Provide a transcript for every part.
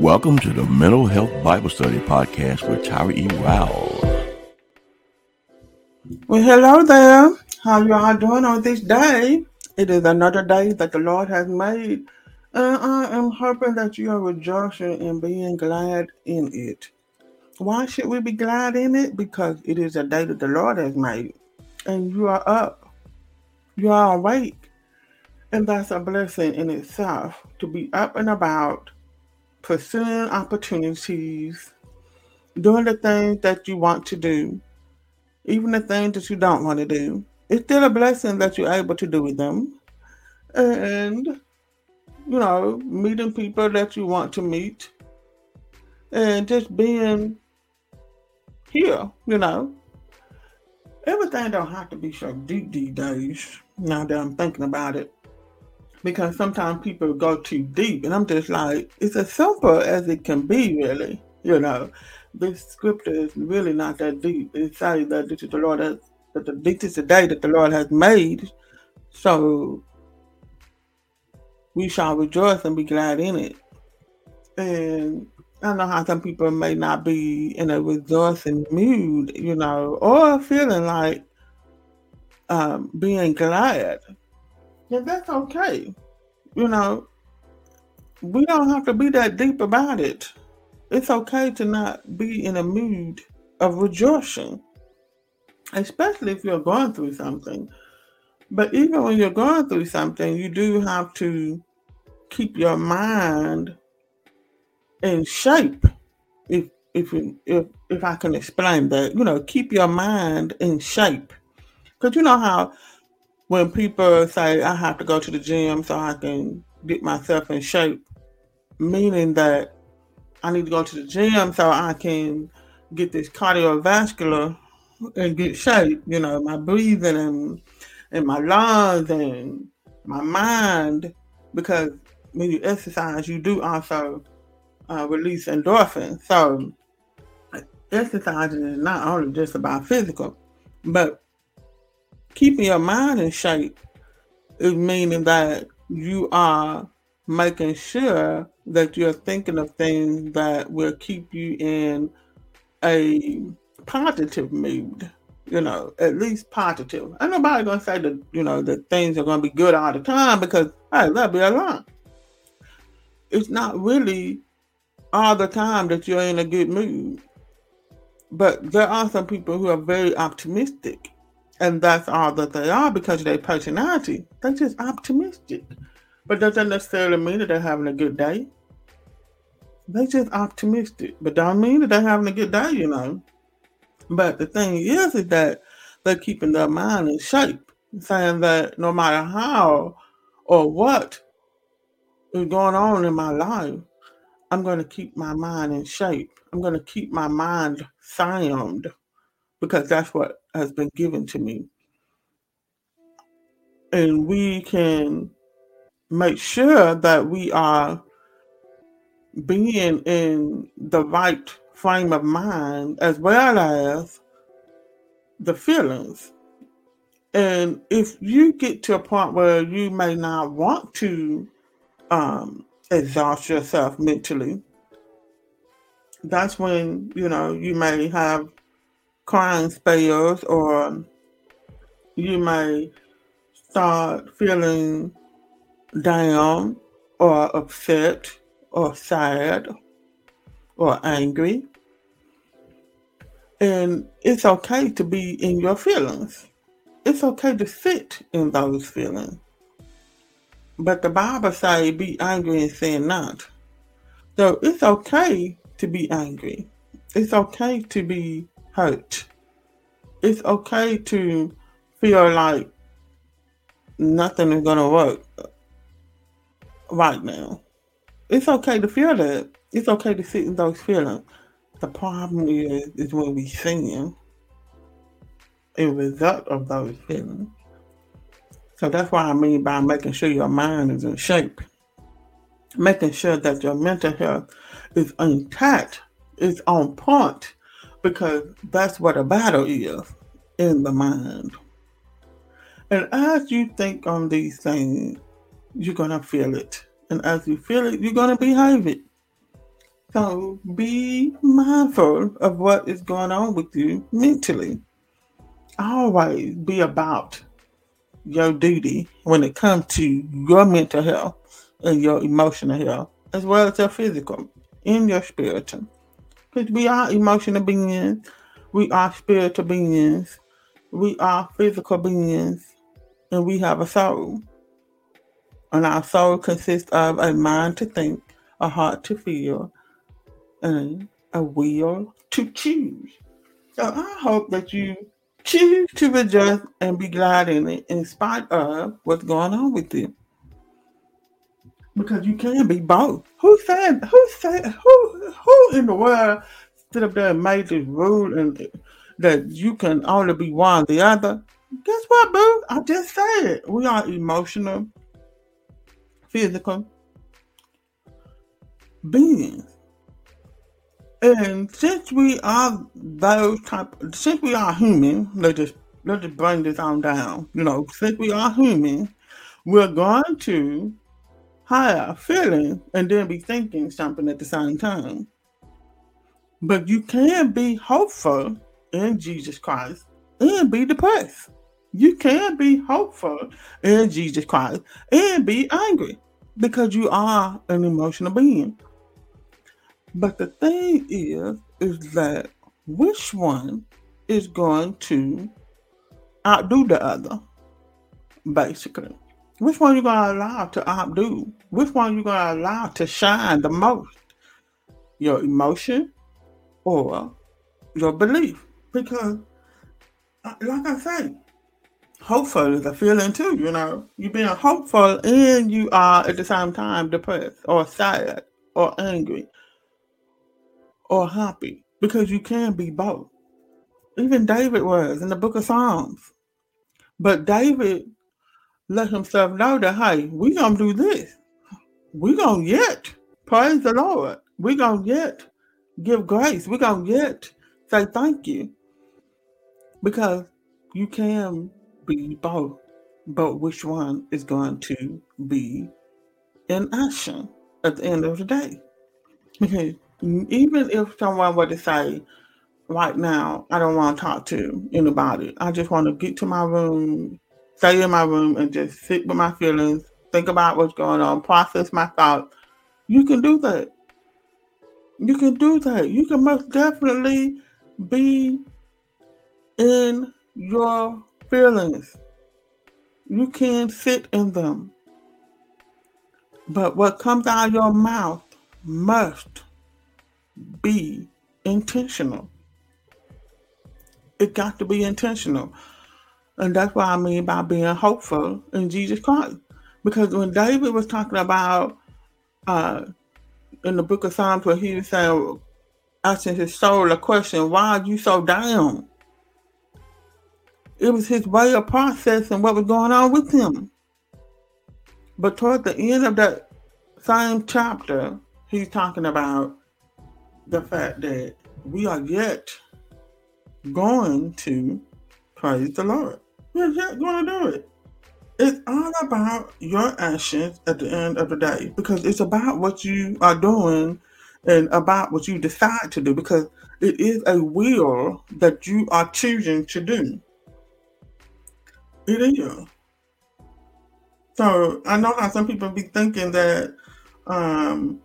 Welcome to the Mental Health Bible Study Podcast with Tyra E. Wow. Well, hello there. How you all doing on this day? It is another day that the Lord has made. And I am hoping that you are rejoicing and being glad in it. Why should we be glad in it? Because it is a day that the Lord has made. And you are up. You are awake. And that's a blessing in itself to be up and about pursuing opportunities, doing the things that you want to do, even the things that you don't want to do. It's still a blessing that you're able to do with them. And, you know, meeting people that you want to meet and just being here, you know. Everything don't have to be so deep these days, now that I'm thinking about it because sometimes people go too deep, and I'm just like, it's as simple as it can be, really. You know, this scripture is really not that deep. It says that this is the Lord has, that the, this is the day that the Lord has made, so we shall rejoice and be glad in it. And I know how some people may not be in a rejoicing mood, you know, or feeling like um, being glad yeah, that's okay. You know, we don't have to be that deep about it. It's okay to not be in a mood of rejoicing, especially if you're going through something. But even when you're going through something, you do have to keep your mind in shape. If if if if I can explain that, you know, keep your mind in shape. Because you know how when people say I have to go to the gym so I can get myself in shape, meaning that I need to go to the gym so I can get this cardiovascular and get shape, you know, my breathing and and my lungs and my mind, because when you exercise, you do also uh, release endorphins. So exercising is not only just about physical, but keeping your mind in shape is meaning that you are making sure that you're thinking of things that will keep you in a positive mood. You know, at least positive. And nobody gonna say that you know that things are gonna be good all the time because hey, that'd be a lie. It's not really all the time that you're in a good mood. But there are some people who are very optimistic and that's all that they are because of their personality. They're just optimistic. But doesn't necessarily mean that they're having a good day. They're just optimistic. But don't mean that they're having a good day, you know. But the thing is is that they're keeping their mind in shape. Saying that no matter how or what is going on in my life, I'm going to keep my mind in shape. I'm going to keep my mind sound because that's what has been given to me. And we can make sure that we are being in the right frame of mind as well as the feelings. And if you get to a point where you may not want to um, exhaust yourself mentally, that's when you know you may have crying spells or you may start feeling down or upset or sad or angry. And it's okay to be in your feelings. It's okay to sit in those feelings. But the Bible says be angry and sin not. So it's okay to be angry. It's okay to be hurt. It's okay to feel like nothing is gonna work right now. It's okay to feel that. It's okay to sit in those feelings. The problem is is when we sin a result of those feelings. So that's what I mean by making sure your mind is in shape. making sure that your mental health is intact, is on point, because that's what a battle is in the mind. And as you think on these things, you're going to feel it. And as you feel it, you're going to behave it. So be mindful of what is going on with you mentally. Always be about your duty when it comes to your mental health and your emotional health, as well as your physical and your spiritual. Because we are emotional beings, we are spiritual beings, we are physical beings, and we have a soul. And our soul consists of a mind to think, a heart to feel, and a will to choose. So I hope that you choose to adjust and be glad in it in spite of what's going on with you. Because you can be both. Who said who said who who in the world stood up there and made this rule and that you can only be one or the other? Guess what, boo? I just said we are emotional, physical beings. And since we are those type, since we are human, let's just let's just bring this on down. You know, since we are human, we're going to have feelings and then be thinking something at the same time. But you can be hopeful in Jesus Christ and be depressed. You can be hopeful in Jesus Christ and be angry because you are an emotional being. But the thing is, is that which one is going to outdo the other, basically. Which one you gonna allow to outdo? Which one you gonna allow to shine the most? Your emotion or your belief? Because, uh, like I say, hopeful is a feeling too. You know, you're being hopeful and you are at the same time depressed or sad or angry or happy because you can be both. Even David was in the book of Psalms. But David let himself know that, hey, we going to do this. we going to yet praise the Lord. we going to yet give grace. we going to yet say thank you. Because you can be both. But which one is going to be in action at the end of the day? Because even if someone were to say, right now, I don't want to talk to anybody, I just want to get to my room, stay in my room, and just sit with my feelings, think about what's going on, process my thoughts, you can do that. You can do that. You can most definitely be in your feelings. You can sit in them. But what comes out of your mouth must be intentional. It got to be intentional. And that's what I mean by being hopeful in Jesus Christ. Because when David was talking about uh, in the book of Psalms where he was saying, asking his soul a question, why are you so down? It was his way of processing what was going on with him. But toward the end of that same chapter, he's talking about the fact that we are yet going to praise the Lord. We're yet going to do it. It's all about your actions at the end of the day because it's about what you are doing and about what you decide to do because it is a will that you are choosing to do. It is. So I know how some people be thinking that um,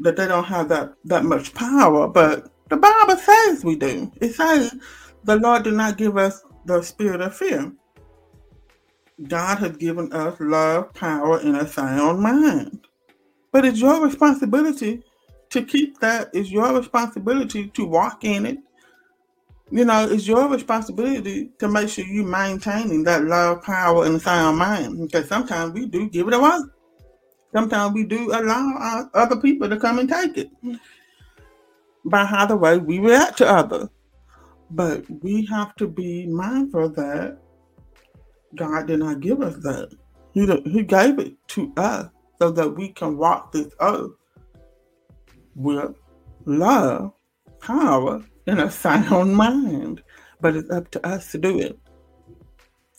that they don't have that that much power, but the Bible says we do. It says the Lord did not give us the spirit of fear. God has given us love, power, and a sound mind. But it's your responsibility to keep that. It's your responsibility to walk in it. You know, it's your responsibility to make sure you're maintaining that love, power, and sound mind. Because sometimes we do give it away sometimes we do allow other people to come and take it by how the way we react to others. But we have to be mindful that God did not give us that. He, he gave it to us so that we can walk this earth with love, power, and a sound mind. But it's up to us to do it.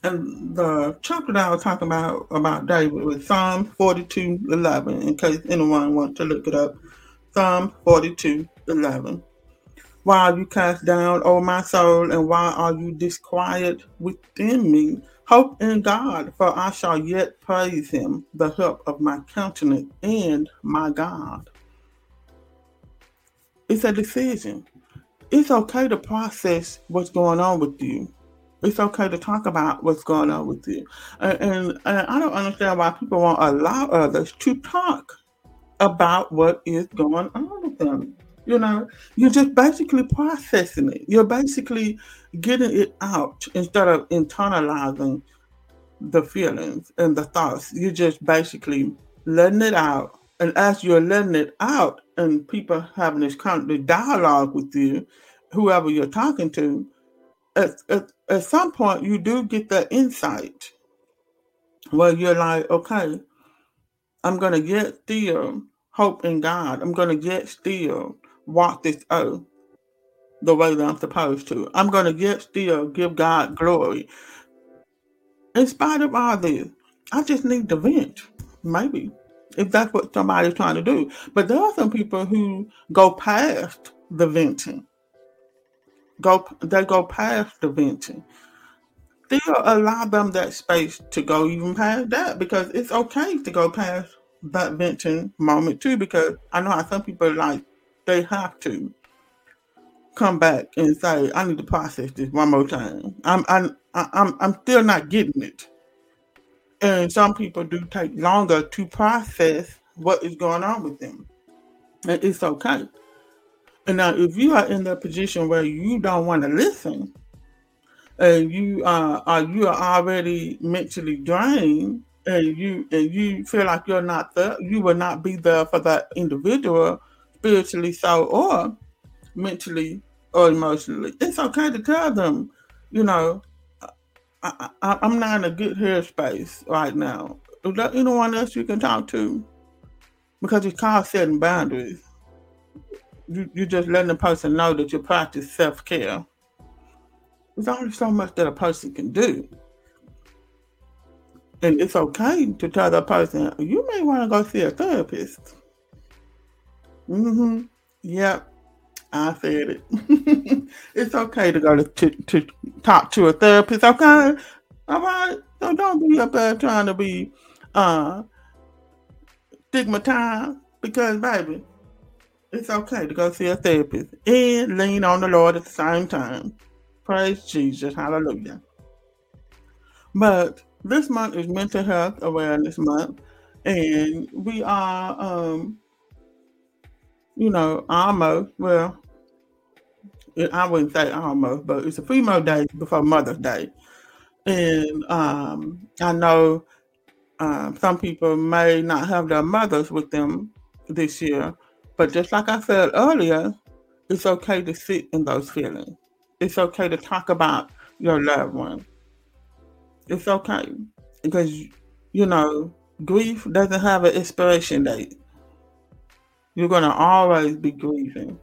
And the chapter that I was talking about about David was Psalm 42 11, in case anyone wants to look it up. Psalm 42 11. Why are you cast down, O my soul, and why are you disquiet within me? Hope in God, for I shall yet praise him, the help of my countenance and my God. It's a decision. It's okay to process what's going on with you. It's okay to talk about what's going on with you. And, and, and I don't understand why people won't allow others to talk about what is going on with them. You know, you're just basically processing it. You're basically getting it out instead of internalizing the feelings and the thoughts. You're just basically letting it out. And as you're letting it out and people having this kind of dialogue with you, whoever you're talking to, at, at, at some point you do get that insight where you're like, okay, I'm going to get still hope in God. I'm going to get still walk this earth the way that I'm supposed to. I'm going to get still give God glory. In spite of all this, I just need to vent, maybe, if that's what somebody's trying to do. But there are some people who go past the venting. Go, they go past the venting. Still allow them that space to go even past that because it's okay to go past that venting moment too. Because I know how some people like they have to come back and say, "I need to process this one more time." I'm I'm I'm I'm still not getting it, and some people do take longer to process what is going on with them, it's okay. And now, if you are in that position where you don't want to listen, and you are, are you are already mentally drained, and you and you feel like you're not there, you will not be there for that individual spiritually so or mentally or emotionally. It's okay to tell them, you know, I, I, I'm not in a good headspace right now. Is there anyone else you can talk to? Because it's called setting boundaries. You, you're just letting the person know that you practice self care. There's only so much that a person can do. And it's okay to tell that person, you may want to go see a therapist. Mm-hmm. Yep. I said it. it's okay to go to, to, to talk to a therapist, okay? All right. So don't be up there trying to be uh stigmatized because baby, it's okay to go see a therapist and lean on the Lord at the same time. Praise Jesus. Hallelujah. But this month is mental health awareness month and we are um you know, almost, well, I wouldn't say almost, but it's a female day before Mother's Day. And um, I know um, some people may not have their mothers with them this year, but just like I said earlier, it's okay to sit in those feelings. It's okay to talk about your loved one. It's okay because, you know, grief doesn't have an expiration date. You're to always be grieving.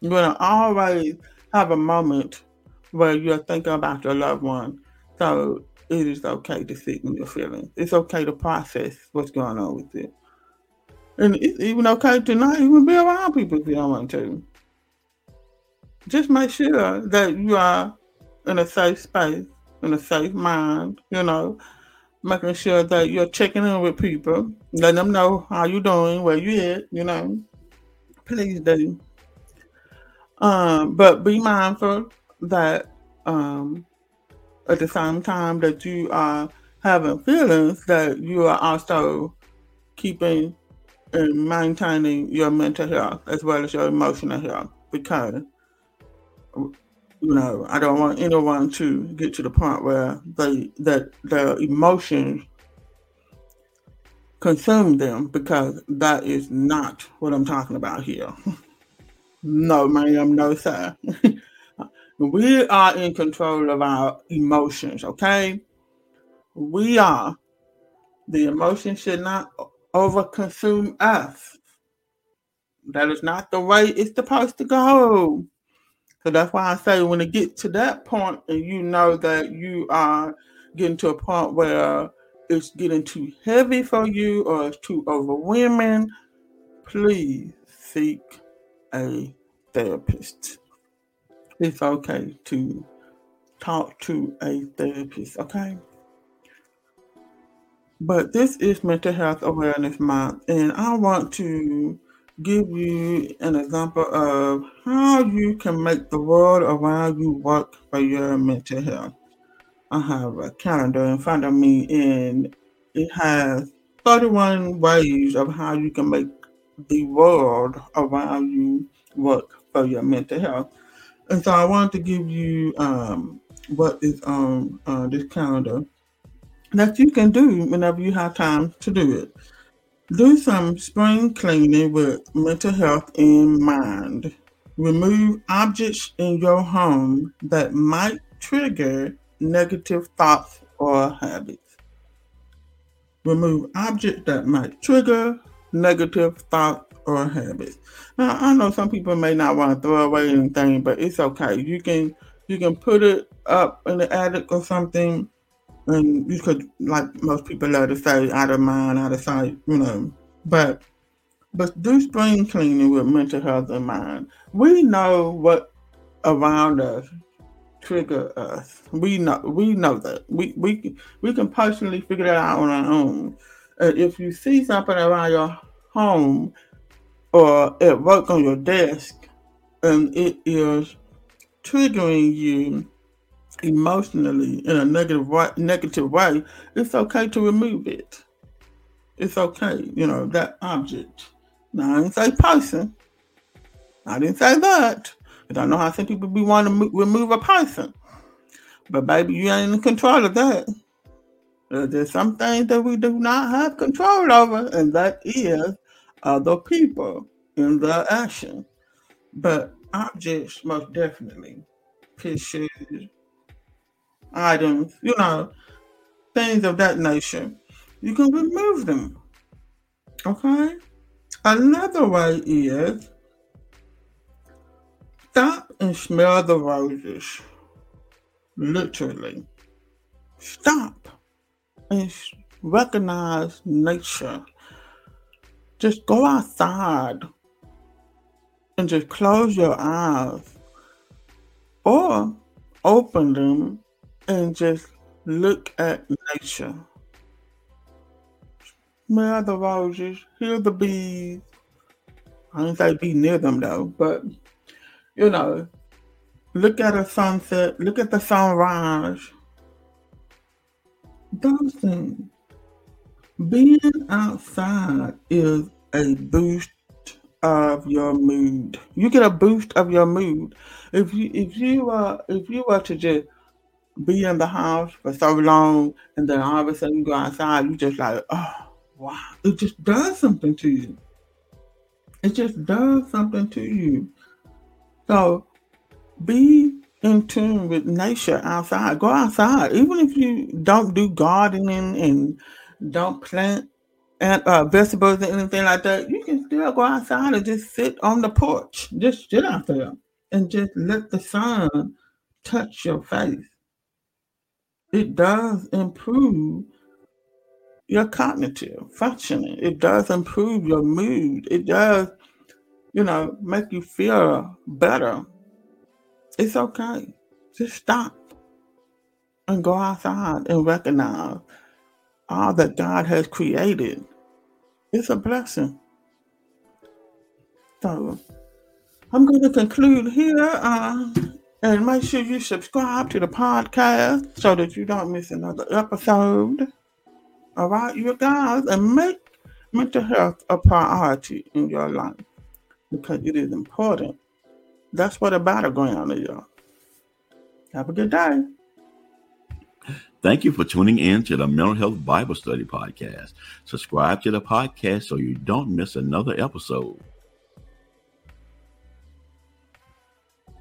You're to always have a moment where you're thinking about your loved one. So it is okay to sit in your feelings. It's okay to process what's going on with it. And it's even okay to not even be around people if you don't want to. Just make sure that you are in a safe space, in a safe mind, you know, making sure that you're checking in with people, letting them know how you're doing, where you're at, you know. Please do. Um, but be mindful that um, at the same time that you are having feelings, that you are also keeping and maintaining your mental health as well as your emotional health because you know, I don't want anyone to get to the point where they that their emotions consume them because that is not what I'm talking about here. no, ma'am, no, sir. we are in control of our emotions, okay? We are. The emotions should not overconsume us. That is not the way it's supposed to go. So that's why I say when it gets to that point and you know that you are getting to a point where it's getting too heavy for you or it's too overwhelming, please seek a therapist. It's okay to talk to a therapist, okay? But this is Mental Health Awareness Month, and I want to give you an example of how you can make the world around you work for your mental health. I have a calendar in front of me, and it has 31 ways of how you can make the world around you work for your mental health. And so I wanted to give you um, what is on uh, this calendar that you can do whenever you have time to do it. Do some spring cleaning with mental health in mind. Remove objects in your home that might trigger negative thoughts or habits. Remove objects that might trigger negative thoughts or habits. Now I know some people may not want to throw away anything, but it's okay. You can you can put it up in the attic or something and you could, like most people love to say, out of mind, out of sight, you know. But but do spring cleaning with mental health in mind. We know what around us trigger us. We know we know that. We we we can personally figure that out on our own. Uh, if you see something around your home or at work on your desk and it is triggering you emotionally in a negative way, negative way, it's okay to remove it. It's okay, you know, that object. Now, I didn't say person. I didn't say that. I don't know how some people be wanting to remove a person. But baby, you ain't in control of that. There's some things that we do not have control over, and that is other people in their action. But objects, most definitely, pictures, items, you know, things of that nature, you can remove them. Okay? Another way is stop and smell the roses. Literally. Stop and recognize nature. Just go outside and just close your eyes or open them and just look at nature. Smell the roses, hear the bees. I don't say be near them though, but you know, look at a sunset, look at the sunrise. Those things. Being outside is a boost of your mood. You get a boost of your mood. If you if you uh if you were to just be in the house for so long and then all of a sudden go outside, you just like, oh, wow. It just does something to you. It just does something to you. So be in tune with nature outside. Go outside. Even if you don't do gardening and don't plant and uh, vegetables or anything like that, you can still go outside and just sit on the porch. Just sit out there and just let the sun touch your face it does improve your cognitive functioning. It does improve your mood. It does, you know, make you feel better. It's okay. Just stop and go outside and recognize all that God has created. It's a blessing. So I'm going to conclude here. Uh, and make sure you subscribe to the podcast so that you don't miss another episode. All right, you guys, and make mental health a priority in your life because it is important. That's what a battleground is. Have a good day. Thank you for tuning in to the Mental Health Bible Study Podcast. Subscribe to the podcast so you don't miss another episode.